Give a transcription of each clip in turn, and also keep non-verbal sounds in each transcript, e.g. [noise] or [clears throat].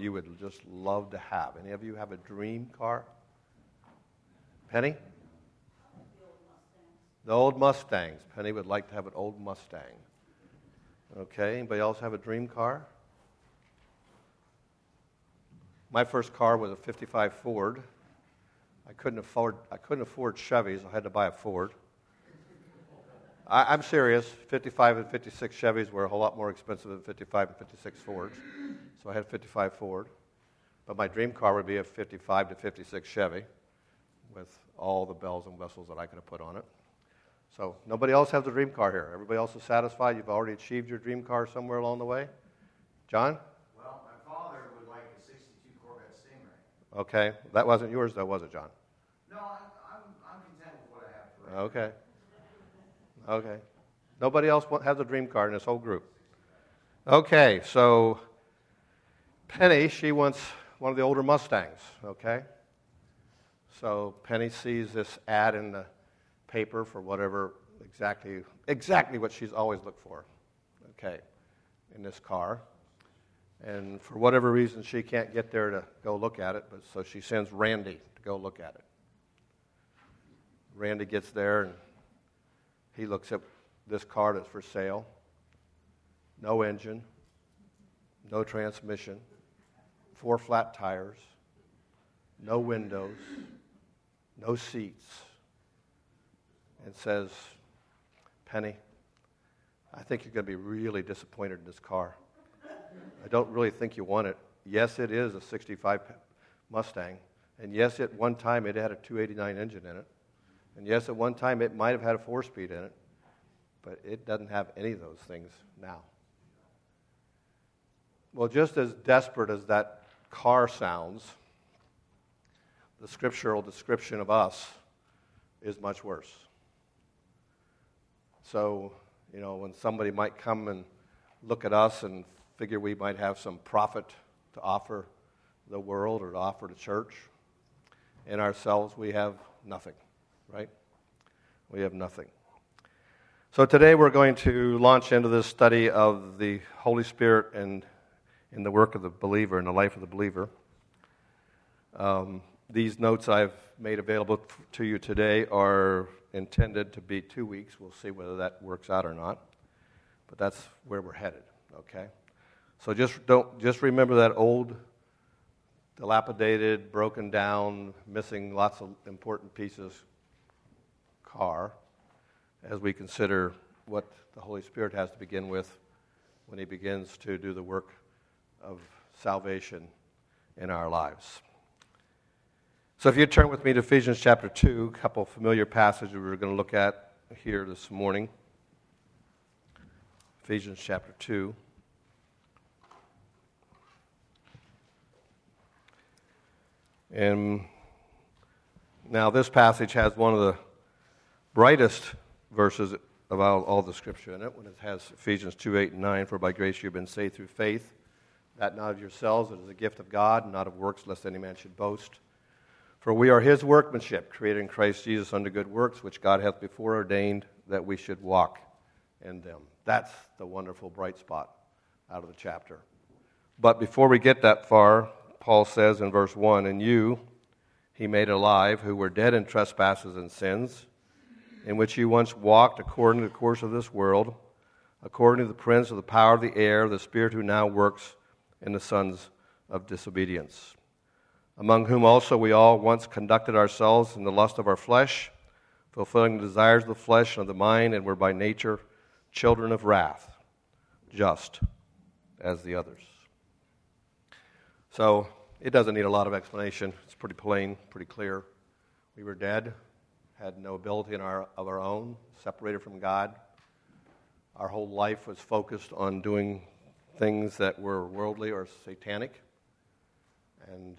you would just love to have? Any of you have a dream car? Penny? The old Mustangs. Penny would like to have an old Mustang. Okay, anybody else have a dream car? My first car was a 55 Ford. I couldn't afford, I couldn't afford Chevys. I had to buy a Ford. I, am serious. 55 and 56 Chevys were a whole lot more expensive than 55 and 56 Fords. So I had a 55 Ford. But my dream car would be a 55 to 56 Chevy with all the bells and whistles that I could have put on it. So nobody else has a dream car here. Everybody else is satisfied. You've already achieved your dream car somewhere along the way. John? Well, my father would like a 62 Corvette Stingray. Okay. That wasn't yours, though, was it, John? No, I'm, I'm, I'm content with what I have. Okay. Okay. Nobody else has a dream car in this whole group. Okay, so Penny, she wants one of the older Mustangs, okay? So Penny sees this ad in the paper for whatever exactly exactly what she's always looked for. Okay, in this car. And for whatever reason she can't get there to go look at it, but so she sends Randy to go look at it. Randy gets there and he looks at this car that's for sale. No engine, no transmission, four flat tires, no windows, no seats, and says, Penny, I think you're going to be really disappointed in this car. I don't really think you want it. Yes, it is a 65 Mustang. And yes, at one time it had a 289 engine in it. And yes, at one time it might have had a four speed in it. But it doesn't have any of those things now. Well, just as desperate as that car sounds, the scriptural description of us is much worse. So, you know, when somebody might come and look at us and figure we might have some profit to offer the world or to offer the church, in ourselves we have nothing, right? We have nothing. So today we're going to launch into this study of the Holy Spirit and in the work of the believer, in the life of the believer. Um, these notes I've made available to you today are intended to be two weeks. We'll see whether that works out or not. But that's where we're headed, okay? So just don't just remember that old dilapidated, broken down, missing lots of important pieces car as we consider what the Holy Spirit has to begin with when He begins to do the work of salvation in our lives. So, if you turn with me to Ephesians chapter 2, a couple familiar passages we're going to look at here this morning. Ephesians chapter 2. And now, this passage has one of the brightest verses of all, all, the scripture in it when it has Ephesians 2 8 and 9. For by grace you've been saved through faith, that not of yourselves, it is a gift of God, not of works, lest any man should boast. For we are his workmanship, created in Christ Jesus unto good works, which God hath before ordained that we should walk in them. That's the wonderful bright spot out of the chapter. But before we get that far, Paul says in verse 1 And you he made alive, who were dead in trespasses and sins in which you once walked according to the course of this world, according to the prince of the power of the air, the spirit who now works in the sons of disobedience, among whom also we all once conducted ourselves in the lust of our flesh, fulfilling the desires of the flesh and of the mind, and were by nature children of wrath, just as the others. So it doesn't need a lot of explanation. It's pretty plain, pretty clear. We were dead had no ability our, of our own, separated from God. Our whole life was focused on doing things that were worldly or satanic. And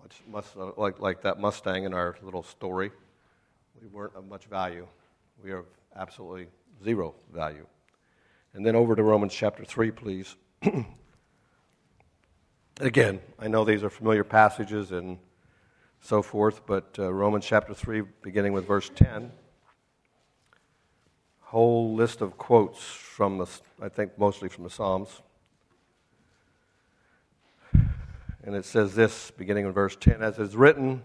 much, much like, like that Mustang in our little story, we weren't of much value. We are absolutely zero value. And then over to Romans chapter 3, please. [clears throat] Again, I know these are familiar passages and so forth. But uh, Romans chapter 3, beginning with verse 10, whole list of quotes from the, I think mostly from the Psalms. And it says this, beginning in verse 10 As is written,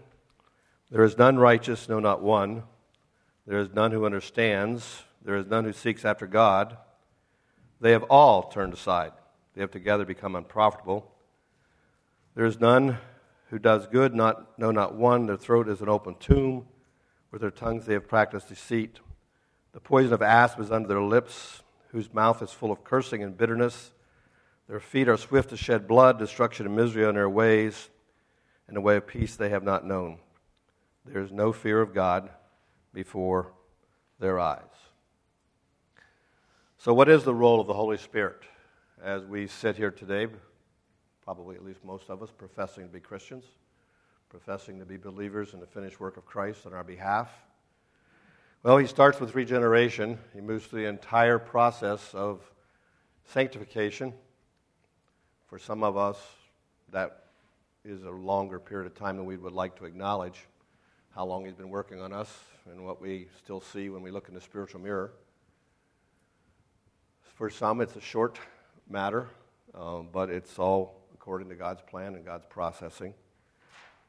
there is none righteous, no, not one. There is none who understands. There is none who seeks after God. They have all turned aside. They have together become unprofitable. There is none who does good, not, no, not one. Their throat is an open tomb. With their tongues they have practiced deceit. The poison of asp is under their lips, whose mouth is full of cursing and bitterness. Their feet are swift to shed blood, destruction and misery on their ways, and the way of peace they have not known. There is no fear of God before their eyes. So, what is the role of the Holy Spirit as we sit here today? Probably at least most of us professing to be Christians, professing to be believers in the finished work of Christ on our behalf. Well, he starts with regeneration. He moves through the entire process of sanctification. For some of us, that is a longer period of time than we would like to acknowledge how long He's been working on us and what we still see when we look in the spiritual mirror. For some, it's a short matter, um, but it's all according to God's plan and God's processing.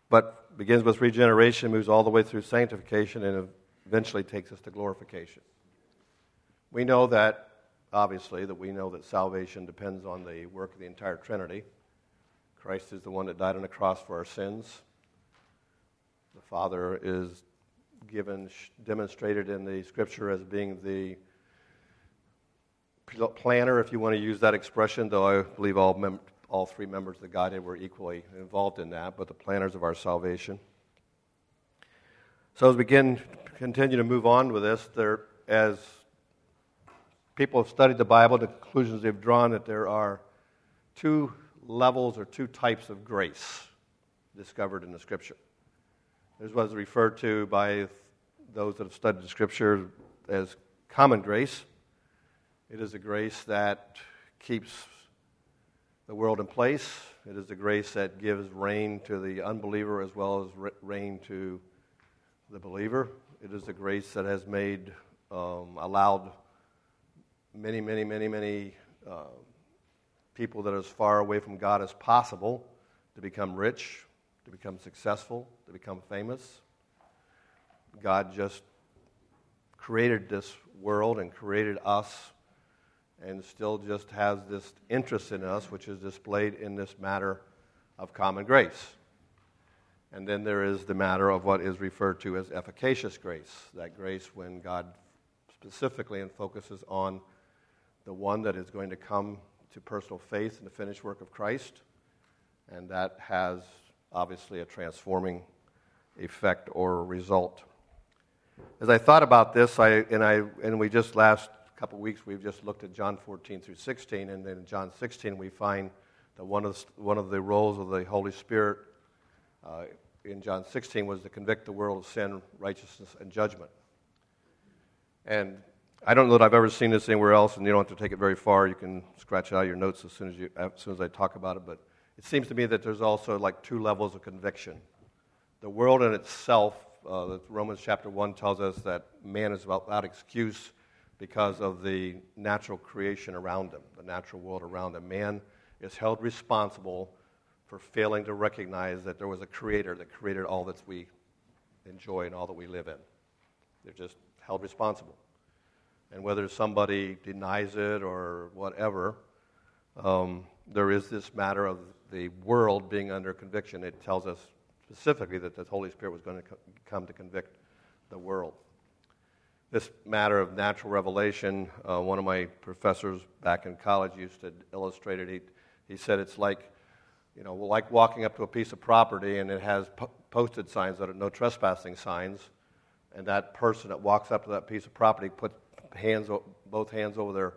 But begins with regeneration, moves all the way through sanctification, and eventually takes us to glorification. We know that, obviously, that we know that salvation depends on the work of the entire Trinity. Christ is the one that died on the cross for our sins. The Father is given, demonstrated in the Scripture as being the planner, if you want to use that expression, though I believe all, mem- all three members of the Godhead were equally involved in that, but the planners of our salvation. So as we begin, continue to move on with this, there, as people have studied the Bible, the conclusions they've drawn that there are two levels or two types of grace discovered in the Scripture. There's what is referred to by those that have studied the Scripture as common grace. It is a grace that keeps the world in place. It is the grace that gives rain to the unbeliever as well as rain to the believer. It is the grace that has made, um, allowed many, many, many, many uh, people that are as far away from God as possible to become rich, to become successful, to become famous. God just created this world and created us and still just has this interest in us, which is displayed in this matter of common grace. And then there is the matter of what is referred to as efficacious grace that grace when God specifically and focuses on the one that is going to come to personal faith in the finished work of Christ. And that has obviously a transforming effect or result. As I thought about this, I, and, I, and we just last couple weeks we've just looked at John 14 through 16, and then in John 16 we find that one of the, one of the roles of the Holy Spirit uh, in John 16 was to convict the world of sin, righteousness, and judgment. And I don't know that I've ever seen this anywhere else, and you don't have to take it very far. You can scratch it out your notes as soon as, you, as soon as I talk about it. But it seems to me that there's also like two levels of conviction. The world in itself, uh, Romans chapter 1 tells us that man is without excuse because of the natural creation around him, the natural world around him. Man is held responsible for failing to recognize that there was a creator that created all that we enjoy and all that we live in. They're just held responsible. And whether somebody denies it or whatever, um, there is this matter of the world being under conviction. It tells us specifically that the Holy Spirit was going to co- come to convict the world. This matter of natural revelation, uh, one of my professors back in college used to illustrate it. He, he said it's like, you know, like walking up to a piece of property and it has po- posted signs that are no trespassing signs, and that person that walks up to that piece of property puts hands, both hands over their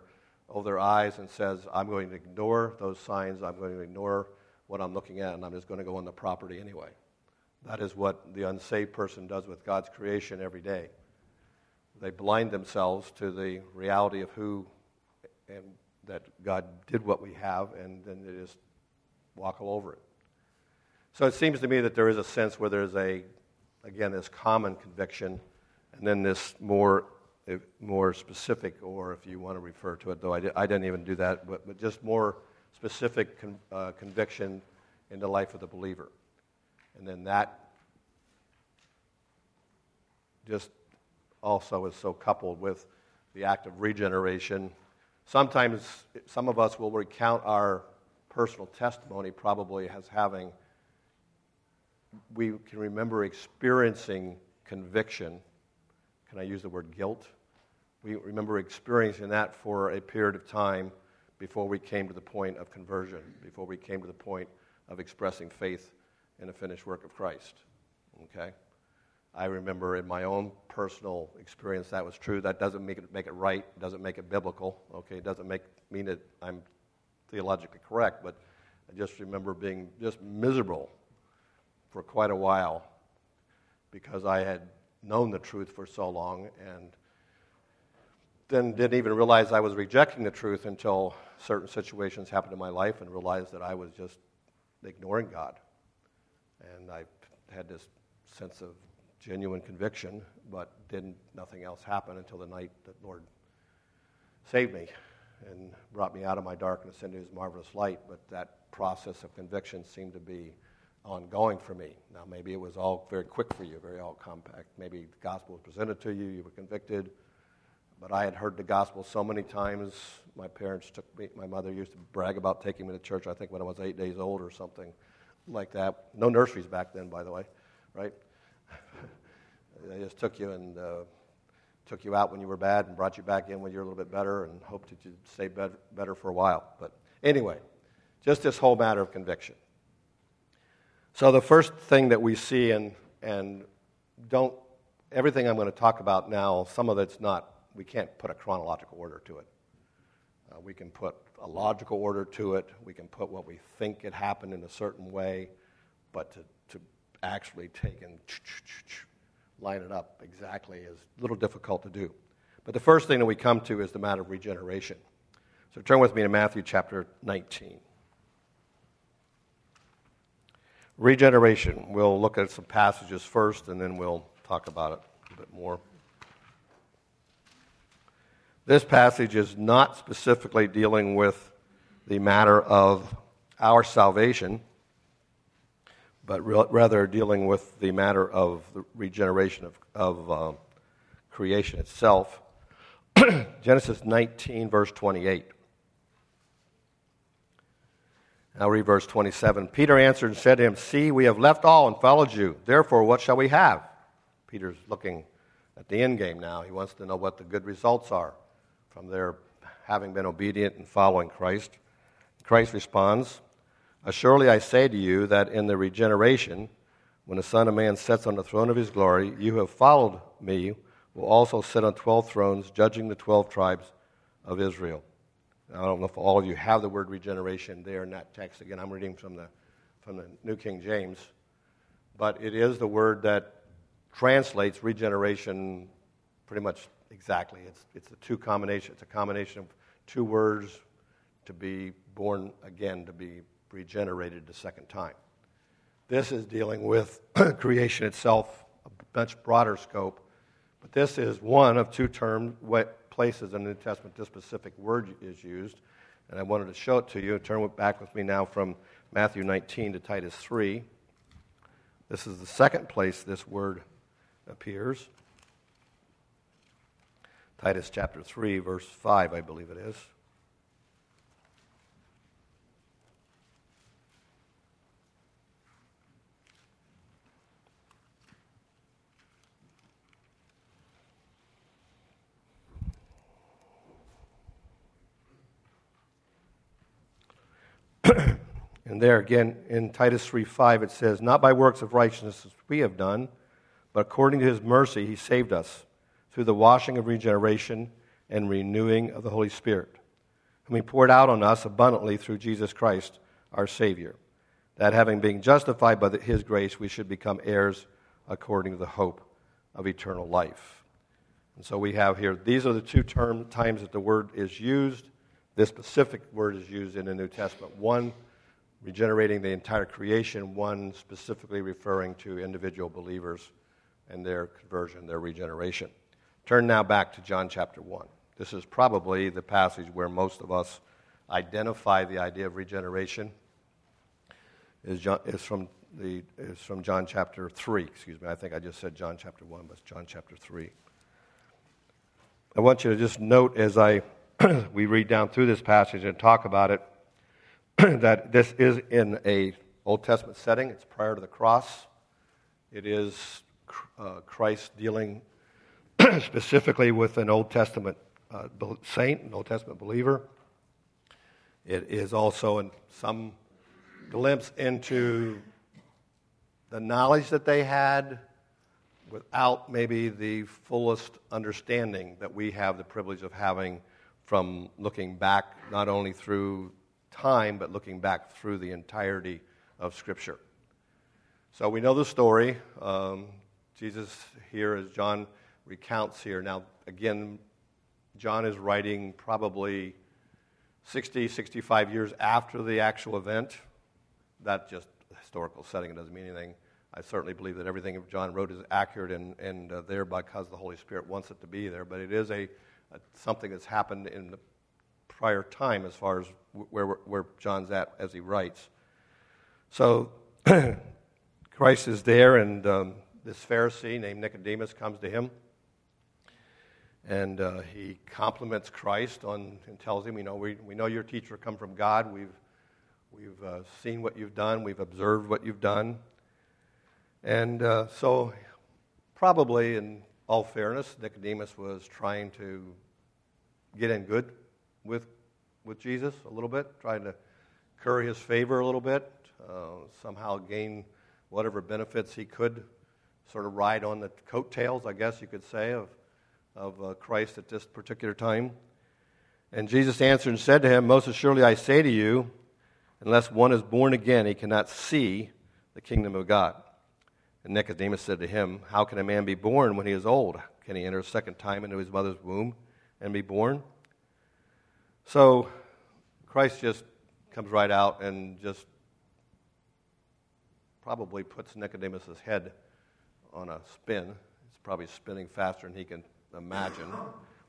over their eyes and says, I'm going to ignore those signs, I'm going to ignore what I'm looking at, and I'm just going to go on the property anyway. That is what the unsaved person does with God's creation every day. They blind themselves to the reality of who and that God did what we have, and then they just walk all over it. So it seems to me that there is a sense where there's a, again, this common conviction, and then this more more specific, or if you want to refer to it, though I, I didn't even do that, but, but just more specific con, uh, conviction in the life of the believer. And then that just also is so coupled with the act of regeneration. Sometimes some of us will recount our personal testimony probably as having, we can remember experiencing conviction. Can I use the word guilt? We remember experiencing that for a period of time before we came to the point of conversion, before we came to the point of expressing faith in the finished work of Christ. Okay? I remember in my own personal experience that was true. That doesn't make it, make it right, doesn't make it biblical. Okay, it doesn't make, mean that I'm theologically correct, but I just remember being just miserable for quite a while because I had known the truth for so long and then didn't even realize I was rejecting the truth until certain situations happened in my life and realized that I was just ignoring God. And I had this sense of genuine conviction, but didn't nothing else happen until the night that Lord saved me and brought me out of my darkness into his marvelous light. But that process of conviction seemed to be ongoing for me. Now, maybe it was all very quick for you, very all compact. Maybe the gospel was presented to you, you were convicted. But I had heard the gospel so many times. My parents took me, my mother used to brag about taking me to church, I think when I was eight days old or something like that. No nurseries back then, by the way, right? They just took you and uh, took you out when you were bad and brought you back in when you were a little bit better and hoped that you'd stay better for a while. But anyway, just this whole matter of conviction. So the first thing that we see, and, and don't, everything I'm going to talk about now, some of it's not, we can't put a chronological order to it. Uh, we can put a logical order to it. We can put what we think it happened in a certain way, but to, to actually take and line it up exactly is a little difficult to do. But the first thing that we come to is the matter of regeneration. So turn with me to Matthew chapter 19. Regeneration. We'll look at some passages first, and then we'll talk about it a bit more. This passage is not specifically dealing with the matter of our salvation, but re- rather dealing with the matter of the regeneration of, of uh, creation itself. [clears throat] Genesis 19, verse 28. I'll read verse 27. Peter answered and said to him, See, we have left all and followed you. Therefore, what shall we have? Peter's looking at the end game now. He wants to know what the good results are from their having been obedient and following Christ. Christ responds, Assuredly I say to you that in the regeneration, when the Son of Man sits on the throne of his glory, you who have followed me will also sit on 12 thrones, judging the 12 tribes of Israel. Now, I don't know if all of you have the word regeneration there in that text. Again, I'm reading from the, from the New King James. But it is the word that translates regeneration pretty much exactly. It's, it's a two combination. It's a combination of two words to be born again, to be regenerated a second time. This is dealing with [clears throat] creation itself, a much broader scope. But this is one of two terms, what places in the New Testament this specific word is used. And I wanted to show it to you. Turn back with me now from Matthew 19 to Titus 3. This is the second place this word appears. Titus chapter 3, verse 5, I believe it is. And there again in Titus 3:5 it says, "Not by works of righteousness we have done, but according to his mercy he saved us through the washing of regeneration and renewing of the Holy Spirit, whom he poured out on us abundantly through Jesus Christ, our Savior, that having been justified by his grace, we should become heirs according to the hope of eternal life. And so we have here, these are the two term, times that the word is used. This specific word is used in the New Testament. One, regenerating the entire creation, one specifically referring to individual believers and their conversion, their regeneration. Turn now back to John chapter 1. This is probably the passage where most of us identify the idea of regeneration. is, is, from the, is from John chapter 3. Excuse me, I think I just said John chapter 1, but it's John chapter 3. I want you to just note as I [clears throat] we read down through this passage and talk about it [clears throat] that this is in a Old Testament setting. It's prior to the cross. It is uh, Christ dealing [clears throat] specifically with an Old Testament uh, saint, an Old Testament believer. It is also in some glimpse into the knowledge that they had without maybe the fullest understanding that we have the privilege of having from looking back not only through time, but looking back through the entirety of Scripture. So we know the story. Um, Jesus here, as John recounts here. Now, again, John is writing probably 60, 65 years after the actual event. That just historical setting, it doesn't mean anything. I certainly believe that everything John wrote is accurate and, and uh, there because the Holy Spirit wants it to be there. But it is a something that's happened in the prior time as far as where, where John's at as he writes. So [clears throat] Christ is there, and um, this Pharisee named Nicodemus comes to him. And uh, he compliments Christ on, and tells him, you know, we, we know your teacher come from God. We've, we've uh, seen what you've done. We've observed what you've done. And uh, so, probably in all fairness, Nicodemus was trying to get in good with, with Jesus a little bit, trying to curry his favor a little bit, uh, somehow gain whatever benefits he could, sort of ride on the coattails, I guess you could say, of, of uh, Christ at this particular time. And Jesus answered and said to him, Most assuredly I say to you, unless one is born again, he cannot see the kingdom of God. Nicodemus said to him, How can a man be born when he is old? Can he enter a second time into his mother's womb and be born? So Christ just comes right out and just probably puts Nicodemus' head on a spin. It's probably spinning faster than he can imagine.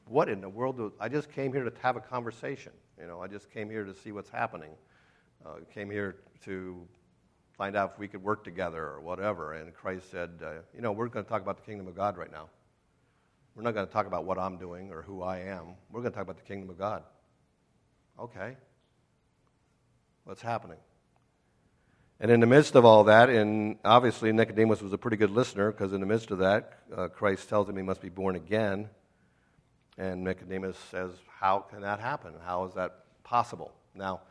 What in the world? Do, I just came here to have a conversation. You know, I just came here to see what's happening. Uh, came here to find out if we could work together or whatever. And Christ said, uh, You know, we're going to talk about the kingdom of God right now. We're not going to talk about what I'm doing or who I am. We're going to talk about the kingdom of God. Okay. What's happening? And in the midst of all that, and obviously Nicodemus was a pretty good listener because in the midst of that, uh, Christ tells him he must be born again. And Nicodemus says, How can that happen? How is that possible? Now,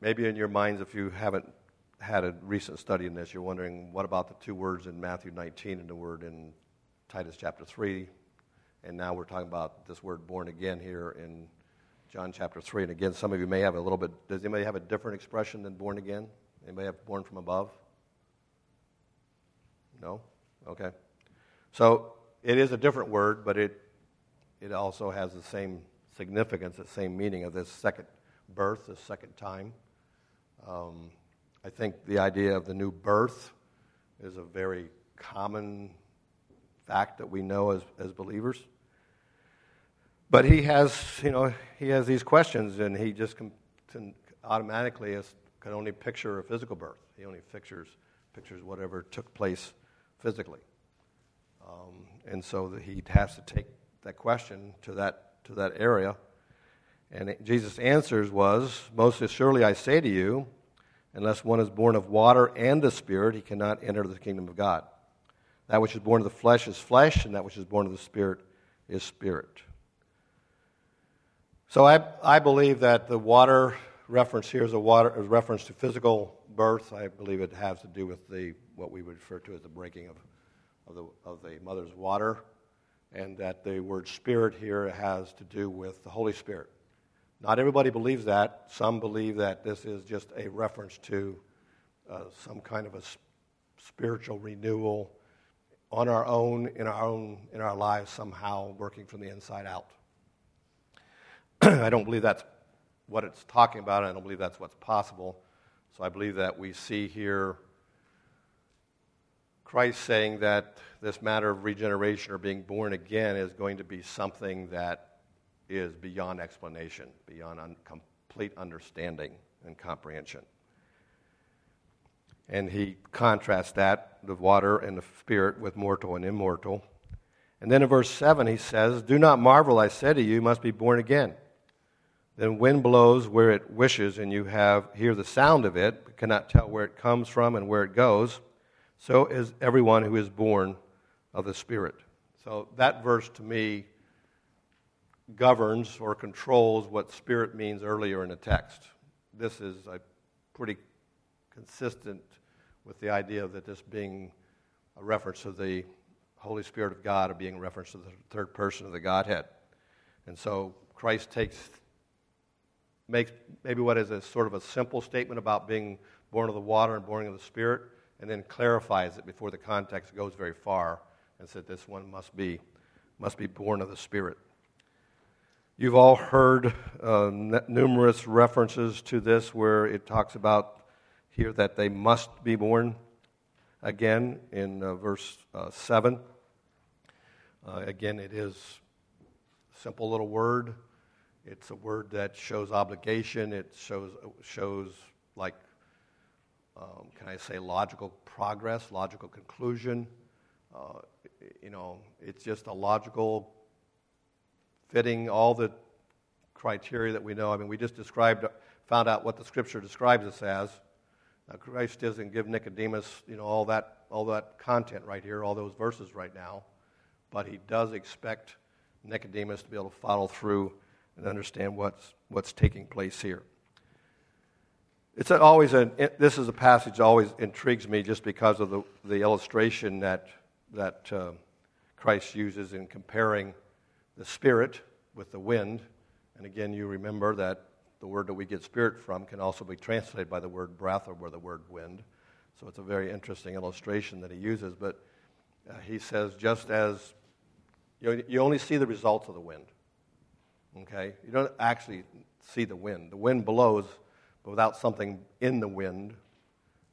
maybe in your minds, if you haven't had a recent study in this, you're wondering what about the two words in Matthew 19 and the word in Titus chapter 3? And now we're talking about this word born again here in John chapter 3. And again, some of you may have a little bit, does anybody have a different expression than born again? Anybody have born from above? No? Okay. So it is a different word, but it, it also has the same significance, the same meaning of this second birth, this second time. Um, I think the idea of the new birth is a very common fact that we know as, as believers. But he has, you know, he has these questions, and he just com- automatically is, can only picture a physical birth. He only pictures pictures whatever took place physically, um, and so he has to take that question to that to that area. And it, Jesus' answers was, "Most assuredly I say to you." Unless one is born of water and the Spirit, he cannot enter the kingdom of God. That which is born of the flesh is flesh, and that which is born of the Spirit is spirit. So I, I believe that the water reference here is a water a reference to physical birth. I believe it has to do with the what we would refer to as the breaking of, of, the, of the mother's water, and that the word spirit here has to do with the Holy Spirit. Not everybody believes that. Some believe that this is just a reference to uh, some kind of a spiritual renewal on our own, in our own, in our lives somehow, working from the inside out. [clears throat] I don't believe that's what it's talking about. I don't believe that's what's possible. So I believe that we see here Christ saying that this matter of regeneration or being born again is going to be something that is beyond explanation, beyond un- complete understanding and comprehension. And he contrasts that, the water and the spirit, with mortal and immortal. And then in verse 7, he says, Do not marvel, I said to you, you must be born again. Then wind blows where it wishes, and you have hear the sound of it, but cannot tell where it comes from and where it goes. So is everyone who is born of the Spirit. So that verse to me governs or controls what Spirit means earlier in the text. This is a pretty consistent with the idea that this being a reference to the Holy Spirit of God or being a reference to the third person of the Godhead. And so Christ takes makes maybe what is a sort of a simple statement about being born of the water and born of the Spirit, and then clarifies it before the context goes very far and said this one must be must be born of the Spirit. You've all heard uh, numerous references to this where it talks about here that they must be born again in uh, verse uh, 7. Uh, again, it is a simple little word. It's a word that shows obligation. It shows, shows like, um, can I say, logical progress, logical conclusion. Uh, you know, it's just a logical fitting all the criteria that we know. I mean, we just described, found out what the Scripture describes us as. Now, Christ doesn't give Nicodemus, you know, all that, all that content right here, all those verses right now, but he does expect Nicodemus to be able to follow through and understand what's, what's taking place here. It's always a, this is a passage that always intrigues me just because of the, the illustration that, that uh, Christ uses in comparing the Spirit with the wind. And again, you remember that the word that we get spirit from can also be translated by the word breath or by the word wind. So it's a very interesting illustration that he uses. But uh, he says, just as you, you only see the results of the wind. Okay? You don't actually see the wind. The wind blows, but without something in the wind,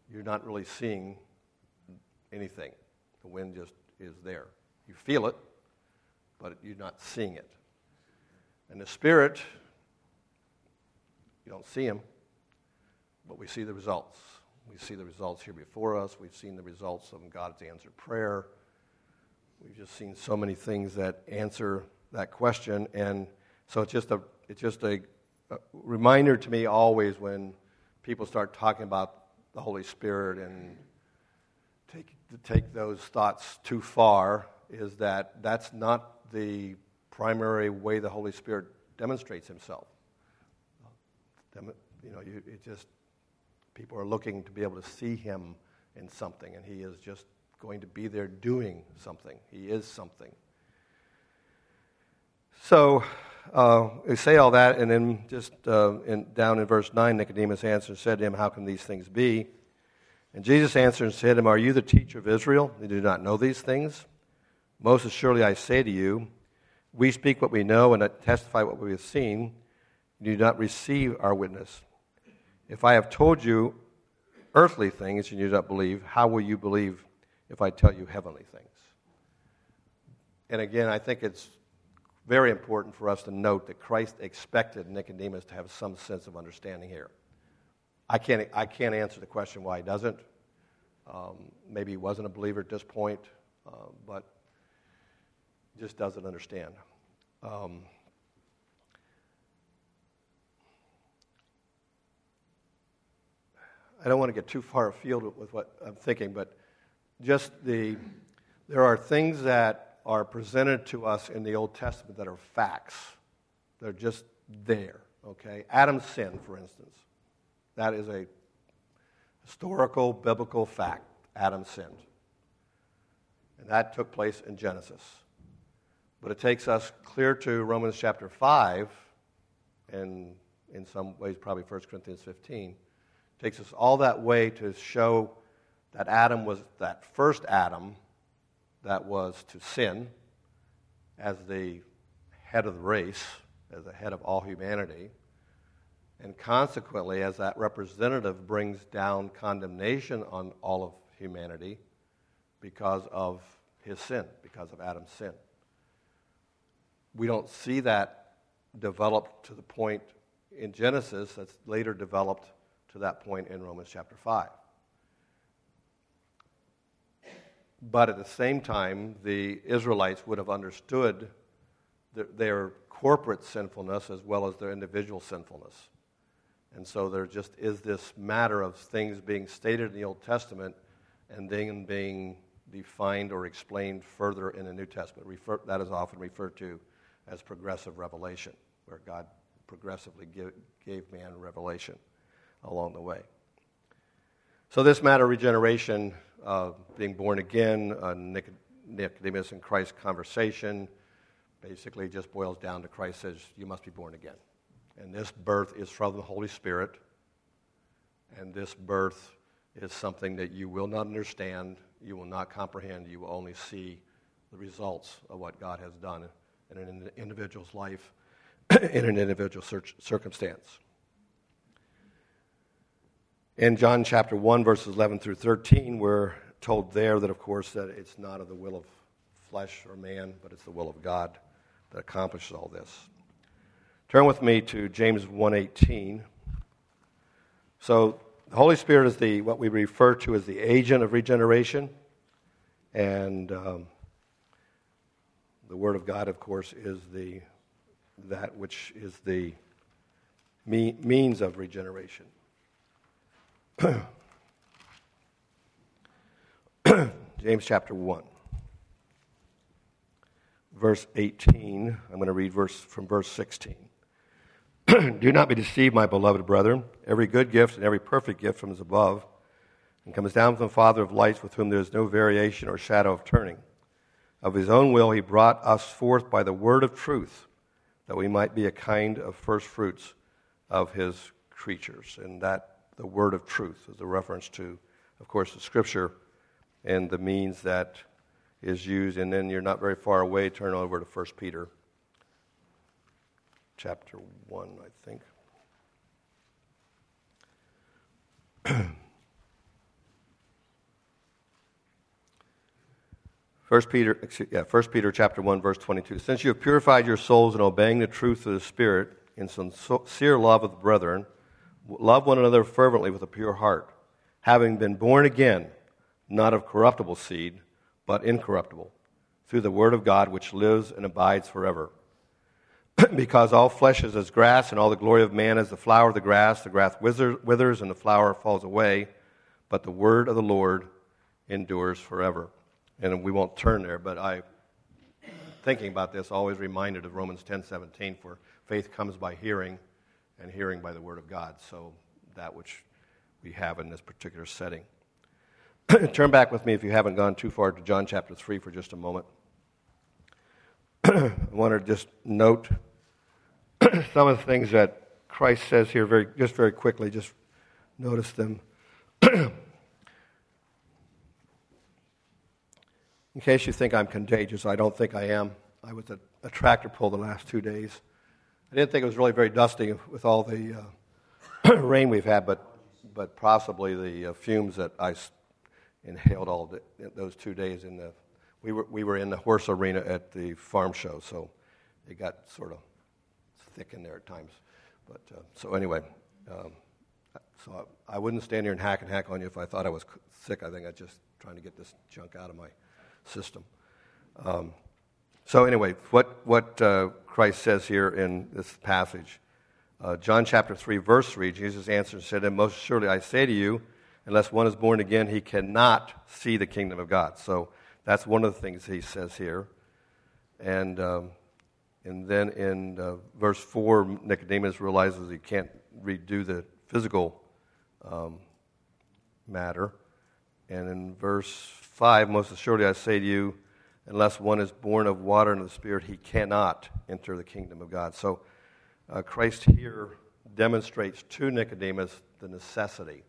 you're not really seeing anything. The wind just is there. You feel it, but you're not seeing it. And the Spirit, you don't see Him, but we see the results. We see the results here before us. We've seen the results of God's answered prayer. We've just seen so many things that answer that question. And so it's just a, it's just a, a reminder to me always when people start talking about the Holy Spirit and take, take those thoughts too far is that that's not the primary way the Holy Spirit demonstrates himself. You know, you, it just, people are looking to be able to see him in something, and he is just going to be there doing something. He is something. So, uh, we say all that, and then just uh, in, down in verse 9, Nicodemus answered and said to him, How can these things be? And Jesus answered and said to him, Are you the teacher of Israel? They do not know these things? Most assuredly I say to you, we speak what we know and testify what we have seen. You do not receive our witness. If I have told you earthly things and you do not believe, how will you believe if I tell you heavenly things? And again, I think it's very important for us to note that Christ expected Nicodemus to have some sense of understanding here. I can't, I can't answer the question why he doesn't. Um, maybe he wasn't a believer at this point, uh, but just doesn't understand. Um, I don't want to get too far afield with what I'm thinking, but just the there are things that are presented to us in the Old Testament that are facts. They're just there, okay? Adam's sin, for instance. That is a historical, biblical fact. Adam sinned. And that took place in Genesis. But it takes us clear to Romans chapter 5, and in some ways, probably 1 Corinthians 15. It takes us all that way to show that Adam was that first Adam that was to sin as the head of the race, as the head of all humanity. And consequently, as that representative brings down condemnation on all of humanity because of his sin, because of Adam's sin. We don't see that developed to the point in Genesis that's later developed to that point in Romans chapter 5. but at the same time, the Israelites would have understood their corporate sinfulness as well as their individual sinfulness. And so there just is this matter of things being stated in the Old Testament and then being defined or explained further in the New Testament. Refer, that is often referred to as progressive revelation, where God progressively give, gave man revelation along the way. So, this matter of regeneration, uh, being born again, uh, Nicodemus and Christ conversation, basically just boils down to Christ says, You must be born again. And this birth is from the Holy Spirit. And this birth is something that you will not understand, you will not comprehend, you will only see the results of what God has done in an individual's life, [clears throat] in an individual circumstance. In John chapter 1, verses 11 through 13, we're told there that, of course, that it's not of the will of flesh or man, but it's the will of God that accomplishes all this. Turn with me to James 1:18. So the Holy Spirit is the what we refer to as the agent of regeneration, and um, the Word of God, of course, is the that which is the me, means of regeneration. [clears throat] James chapter 1, verse 18. I'm going to read verse, from verse 16. [clears throat] Do not be deceived, my beloved brethren. Every good gift and every perfect gift from above and comes down from the Father of lights, with whom there is no variation or shadow of turning. Of his own will, he brought us forth by the word of truth, that we might be a kind of first fruits of his creatures. And that the word of truth is a reference to, of course, the scripture and the means that is used. And then you're not very far away, turn over to 1 Peter chapter 1, I think. [clears throat] First Peter, yeah, First Peter chapter one, verse twenty-two. Since you have purified your souls in obeying the truth of the Spirit in sincere love of the brethren, love one another fervently with a pure heart, having been born again, not of corruptible seed, but incorruptible, through the word of God which lives and abides forever. [clears throat] because all flesh is as grass, and all the glory of man as the flower of the grass. The grass withers, and the flower falls away, but the word of the Lord endures forever. And we won't turn there, but I, thinking about this, always reminded of Romans ten seventeen, for faith comes by hearing, and hearing by the word of God. So that which we have in this particular setting. [clears throat] Turn back with me if you haven't gone too far to John chapter 3 for just a moment. [clears throat] I want to just note [clears throat] some of the things that Christ says here very, just very quickly. Just notice them. In case you think I'm contagious, I don't think I am. I was at a tractor pull the last two days. I didn't think it was really very dusty with all the uh, [coughs] rain we've had, but, but possibly the uh, fumes that I inhaled all the, those two days in the we were, we were in the horse arena at the farm show, so it got sort of thick in there at times. But uh, so anyway, um, so I, I, wouldn't stand here and hack and hack on you if I thought I was sick. I think I'm just trying to get this junk out of my system. Um, so anyway, what what uh, Christ says here in this passage, uh, John chapter three, verse three, Jesus answered and said, "And most surely I say to you, unless one is born again, he cannot see the kingdom of God." So that's one of the things he says here. And, um, and then in uh, verse 4, Nicodemus realizes he can't redo the physical um, matter. And in verse 5, most assuredly I say to you, unless one is born of water and of the Spirit, he cannot enter the kingdom of God. So uh, Christ here demonstrates to Nicodemus the necessity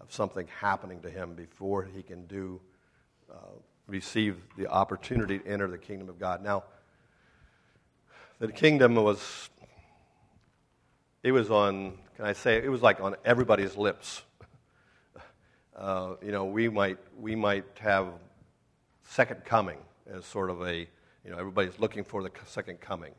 of something happening to him before he can do uh, receive the opportunity to enter the kingdom of God. Now, the kingdom was, it was on, can I say, it was like on everybody's lips. Uh, you know, we might, we might have second coming as sort of a, you know, everybody's looking for the second coming.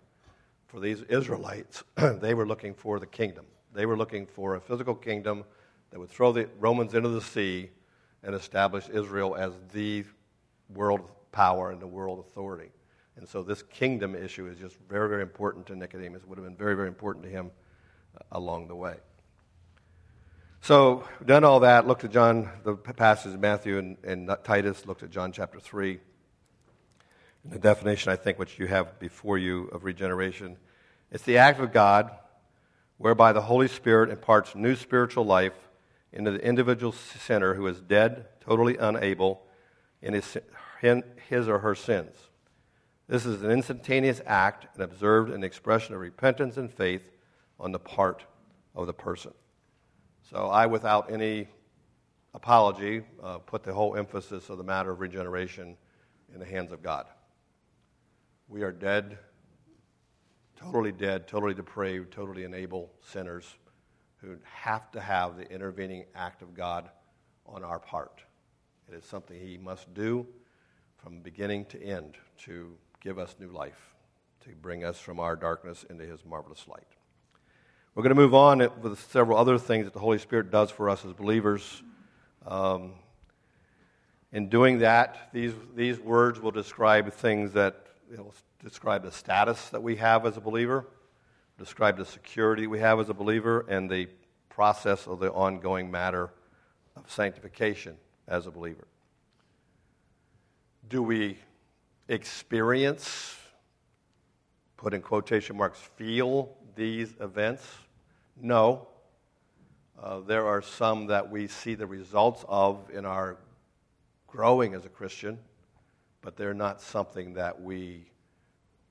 For these Israelites, [clears throat] they were looking for the kingdom. They were looking for a physical kingdom that would throw the Romans into the sea and establish Israel as the world power and the world authority. And so this kingdom issue is just very, very important to Nicodemus. It would have been very, very important to him uh, along the way. So, done all that, looked at John, the passages of Matthew and, and Titus, looked at John chapter 3. And the definition, I think, which you have before you of regeneration it's the act of God whereby the Holy Spirit imparts new spiritual life into the individual sinner who is dead, totally unable in his, his or her sins. This is an instantaneous act and observed an expression of repentance and faith on the part of the person. So I, without any apology, uh, put the whole emphasis of the matter of regeneration in the hands of God. We are dead, totally dead, totally depraved, totally unable sinners who have to have the intervening act of God on our part. It is something He must do from beginning to end to give us new life, to bring us from our darkness into His marvelous light. We're going to move on with several other things that the Holy Spirit does for us as believers. Um, in doing that, these, these words will describe things that will describe the status that we have as a believer, describe the security we have as a believer, and the process of the ongoing matter of sanctification as a believer. Do we experience, put in quotation marks, feel these events? No. Uh, there are some that we see the results of in our growing as a Christian, but they're not something that we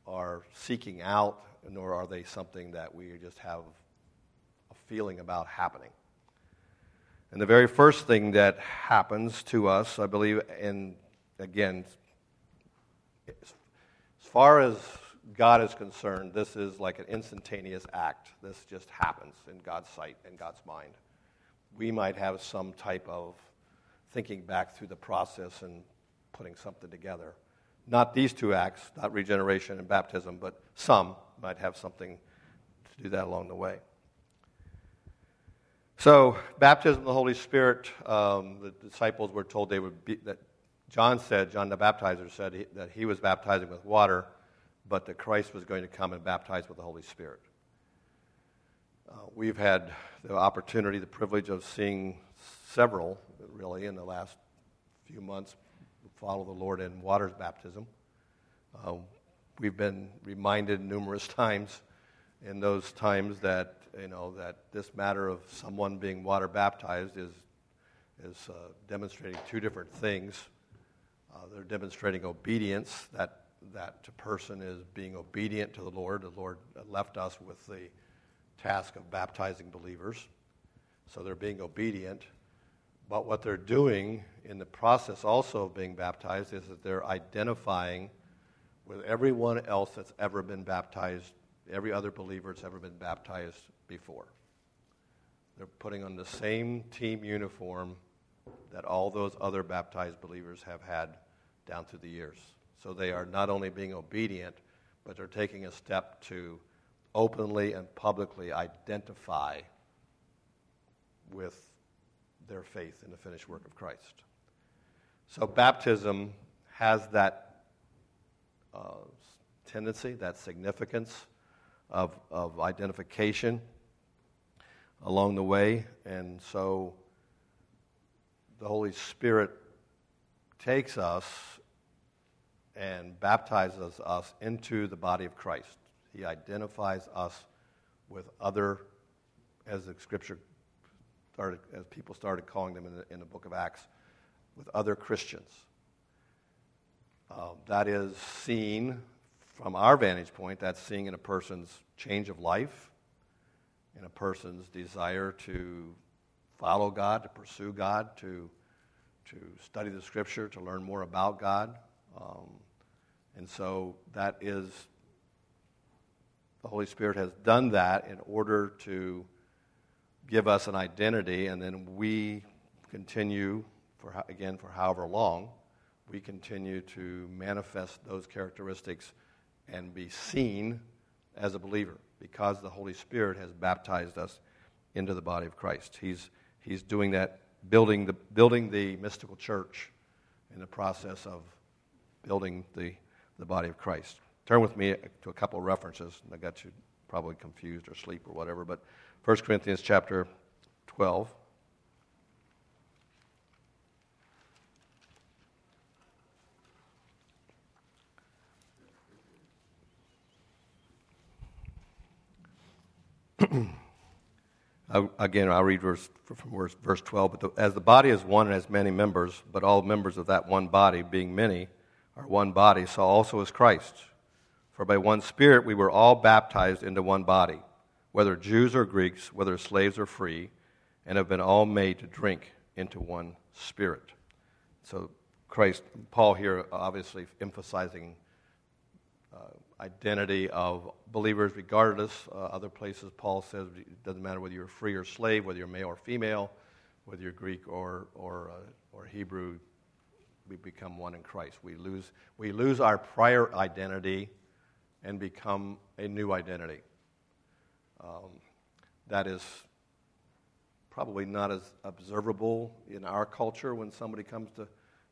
are seeking out, nor are they something that we just have a feeling about happening. And the very first thing that happens to us, I believe, and again, as far as God is concerned, this is like an instantaneous act. This just happens in God's sight and God's mind. We might have some type of thinking back through the process and putting something together. Not these two acts, not regeneration and baptism, but some might have something to do that along the way. So, baptism of the Holy Spirit, um, the disciples were told they would be, that John said, John the baptizer said he, that he was baptizing with water, but that Christ was going to come and baptize with the Holy Spirit. Uh, we've had the opportunity, the privilege of seeing several, really, in the last few months follow the Lord in water's baptism. Uh, we've been reminded numerous [laughs] times in those times that you know that this matter of someone being water baptized is is uh, demonstrating two different things. Uh, they're demonstrating obedience that that person is being obedient to the Lord. The Lord left us with the task of baptizing believers, so they're being obedient. But what they're doing in the process also of being baptized is that they're identifying with everyone else that's ever been baptized, every other believer that's ever been baptized before. They're putting on the same team uniform that all those other baptized believers have had down through the years. So they are not only being obedient, but they're taking a step to openly and publicly identify with their faith in the finished work of Christ. So baptism has that uh, tendency, that significance of, of identification along the way. And so the Holy Spirit takes us and baptizes us into the body of Christ. He identifies us with other, as the scripture started, as people started calling them in the, in the book of Acts, with other Christians. Uh, that is seen from our vantage point, that's seeing in a person's change of life, in a person's desire to follow God, to pursue God, to, to study the Scripture, to learn more about God. Um, and so that is, the Holy Spirit has done that in order to give us an identity, and then we continue, for, again, for however long, we continue to manifest those characteristics and be seen as a believer because the Holy Spirit has baptized us into the body of Christ. He's, he's doing that, building the, building the mystical church in the process of building the, the body of Christ. Turn with me to a couple of references. I got you probably confused or sleep or whatever, but 1 Corinthians chapter 12. [clears throat] Again, I'll read verse, from verse, verse 12. But the, as the body is one and has many members, but all members of that one body, being many, are one body, so also is Christ. For by one Spirit we were all baptized into one body, whether Jews or Greeks, whether slaves or free, and have been all made to drink into one Spirit. So, Christ, Paul here obviously emphasizing uh, identity of believers regardless. Uh, other places, Paul says it doesn't matter whether you're free or slave, whether you're male or female, whether you're Greek or, or, uh, or Hebrew, we become one in Christ. We lose, we lose our prior identity and become a new identity. Um, that is probably not as observable in our culture when somebody comes to,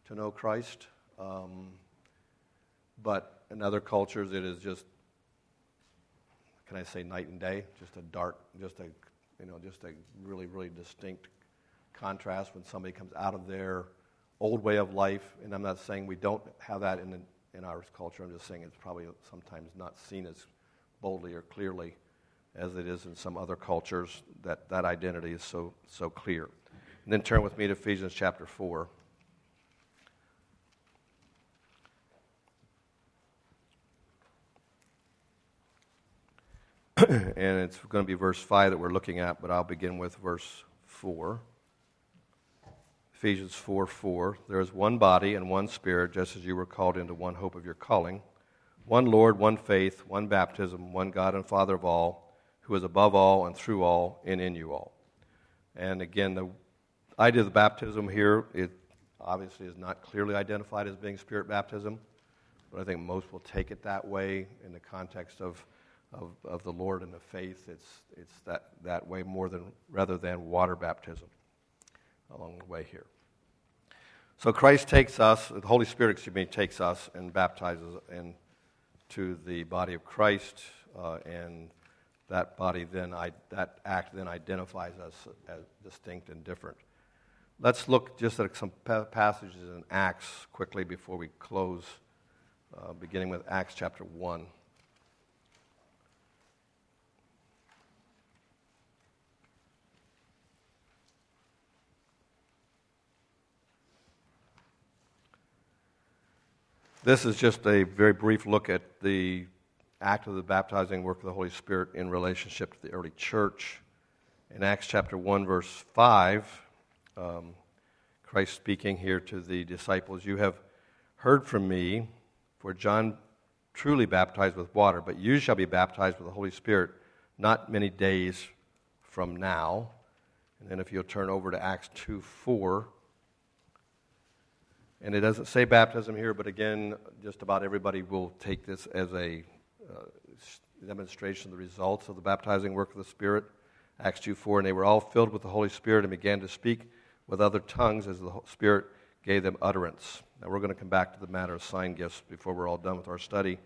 to know Christ. Um, but in other cultures, it is just, can I say night and day? Just a dark, just a, you know, just a really, really distinct contrast when somebody comes out of their old way of life. And I'm not saying we don't have that in, in our culture. I'm just saying it's probably sometimes not seen as boldly or clearly as it is in some other cultures that that identity is so, so clear. And then turn with me to Ephesians chapter 4. [clears throat] and it's going to be verse 5 that we're looking at, but I'll begin with verse 4. Ephesians 4 4. There is one body and one spirit, just as you were called into one hope of your calling. One Lord, one faith, one baptism, one God and Father of all, who is above all and through all and in you all. And again, the idea of the baptism here, it obviously is not clearly identified as being spirit baptism, but I think most will take it that way in the context of of, of the Lord and the faith. It's, it's that, that way more than rather than water baptism along the way here. So Christ takes us, the Holy Spirit, excuse me, takes us and baptizes into the body of Christ, uh, and that body then, I, that act then identifies us as distinct and different. Let's look just at some passages in Acts quickly before we close, uh, beginning with Acts chapter 1. This is just a very brief look at the act of the baptizing work of the Holy Spirit in relationship to the early church. In Acts chapter 1, verse 5, um, Christ speaking here to the disciples, You have heard from me, for John truly baptized with water, but you shall be baptized with the Holy Spirit not many days from now. And then if you'll turn over to Acts 2 4. And it doesn't say baptism here, but again, just about everybody will take this as a uh, demonstration of the results of the baptizing work of the Spirit. Acts 2 4, and they were all filled with the Holy Spirit and began to speak with other tongues as the Spirit gave them utterance. Now, we're going to come back to the matter of sign gifts before we're all done with our study.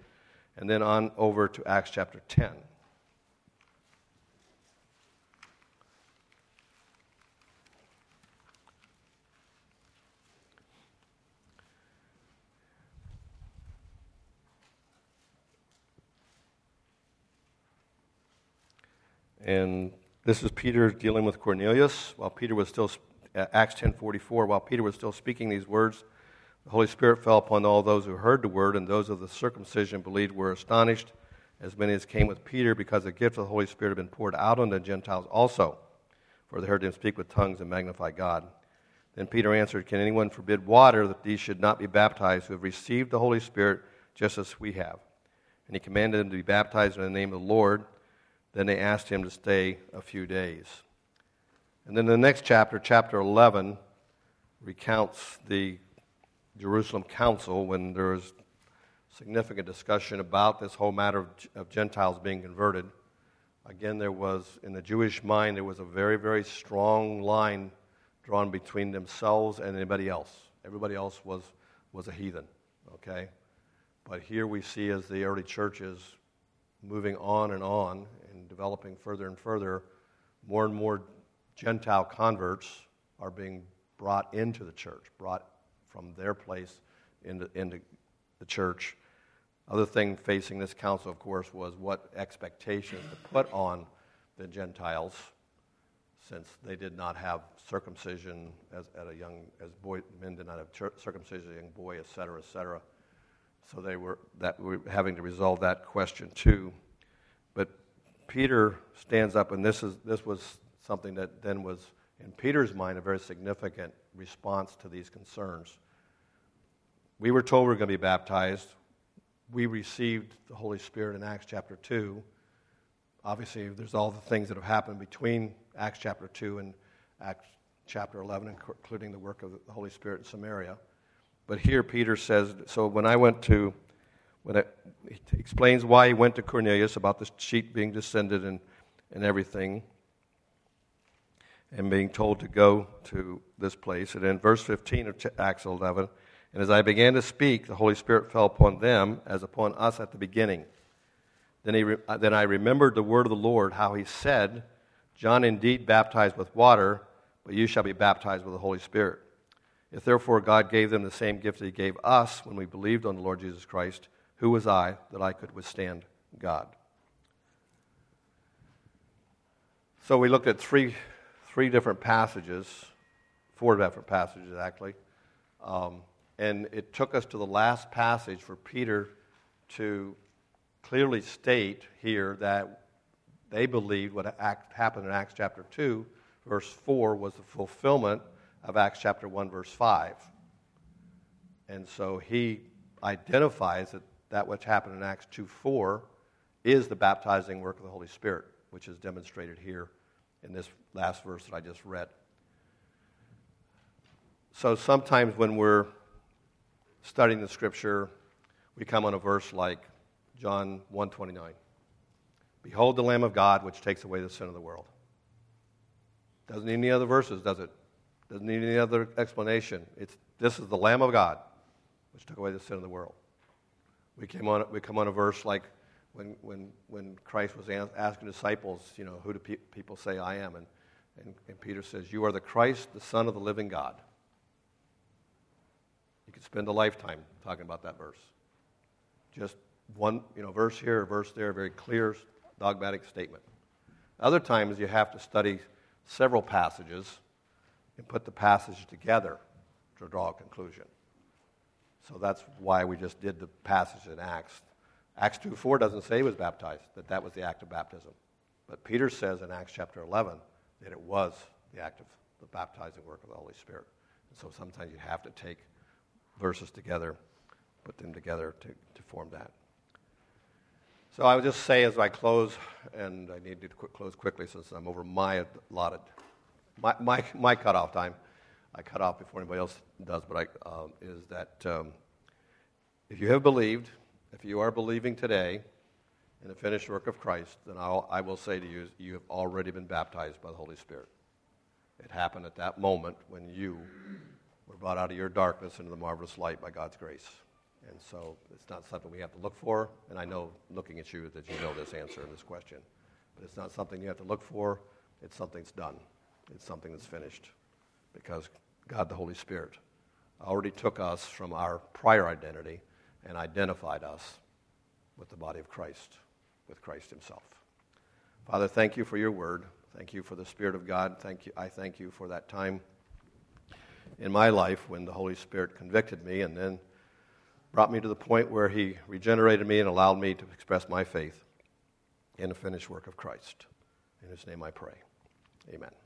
And then on over to Acts chapter 10. And this is Peter dealing with Cornelius. While Peter was still, Acts 10.44, while Peter was still speaking these words, the Holy Spirit fell upon all those who heard the word, and those of the circumcision believed were astonished, as many as came with Peter, because the gift of the Holy Spirit had been poured out on the Gentiles also, for they heard him speak with tongues and magnify God. Then Peter answered, Can anyone forbid water that these should not be baptized who have received the Holy Spirit just as we have? And he commanded them to be baptized in the name of the Lord. Then they asked him to stay a few days. And then the next chapter, chapter 11, recounts the Jerusalem Council when there was significant discussion about this whole matter of, of Gentiles being converted. Again, there was, in the Jewish mind, there was a very, very strong line drawn between themselves and anybody else. Everybody else was, was a heathen. okay? But here we see as the early churches moving on and on developing further and further, more and more Gentile converts are being brought into the church, brought from their place into, into the church. Other thing facing this council, of course, was what expectations to put on the Gentiles, since they did not have circumcision as at a young as boy men did not have circumcision as a young boy, et cetera, et cetera. So they were that we were having to resolve that question too. Peter stands up, and this is this was something that then was in Peter's mind a very significant response to these concerns. We were told we were going to be baptized. We received the Holy Spirit in Acts chapter 2. Obviously, there's all the things that have happened between Acts chapter 2 and Acts chapter 11, including the work of the Holy Spirit in Samaria. But here Peter says, so when I went to, when I, he explains why he went to Cornelius about the sheep being descended and, and everything, and being told to go to this place. And in verse 15 of Acts 11, and as I began to speak, the Holy Spirit fell upon them as upon us at the beginning. Then, he, uh, then I remembered the word of the Lord, how he said, John indeed baptized with water, but you shall be baptized with the Holy Spirit. If therefore God gave them the same gift that He gave us when we believed on the Lord Jesus Christ, who was I that I could withstand God? So we looked at three, three different passages, four different passages actually, um, and it took us to the last passage for Peter to clearly state here that they believed what happened in Acts chapter 2, verse 4, was the fulfillment of Acts chapter 1, verse 5. And so he identifies that that which happened in Acts 2 4 is the baptizing work of the Holy Spirit, which is demonstrated here in this last verse that I just read. So sometimes when we're studying the scripture, we come on a verse like John 129. Behold the Lamb of God which takes away the sin of the world. Doesn't need any other verses, does it? Doesn't need any other explanation. It's, this is the Lamb of God, which took away the sin of the world. We, came on, we come on a verse like when, when, when Christ was asking disciples, you know, who do pe- people say I am? And, and, and Peter says, You are the Christ, the Son of the living God. You could spend a lifetime talking about that verse. Just one, you know, verse here, verse there, very clear dogmatic statement. Other times you have to study several passages and put the passage together to draw a conclusion. So that's why we just did the passage in Acts. Acts 2 4 doesn't say he was baptized, that that was the act of baptism. But Peter says in Acts chapter 11 that it was the act of the baptizing work of the Holy Spirit. And so sometimes you have to take verses together, put them together to, to form that. So I would just say as I close, and I need to close quickly since I'm over my allotted my, my, my cutoff time, I cut off before anybody else does, but I, um, is that um, if you have believed, if you are believing today in the finished work of Christ, then I'll, I will say to you, you have already been baptized by the Holy Spirit. It happened at that moment when you were brought out of your darkness into the marvelous light by God's grace. And so it's not something we have to look for. And I know, looking at you, that you know this answer to this question. But it's not something you have to look for. It's something that's done. It's something that's finished because God the Holy Spirit already took us from our prior identity and identified us with the body of Christ, with Christ Himself. Father, thank you for your word. Thank you for the Spirit of God. Thank you. I thank you for that time in my life when the Holy Spirit convicted me and then brought me to the point where He regenerated me and allowed me to express my faith in the finished work of Christ. In His name I pray. Amen.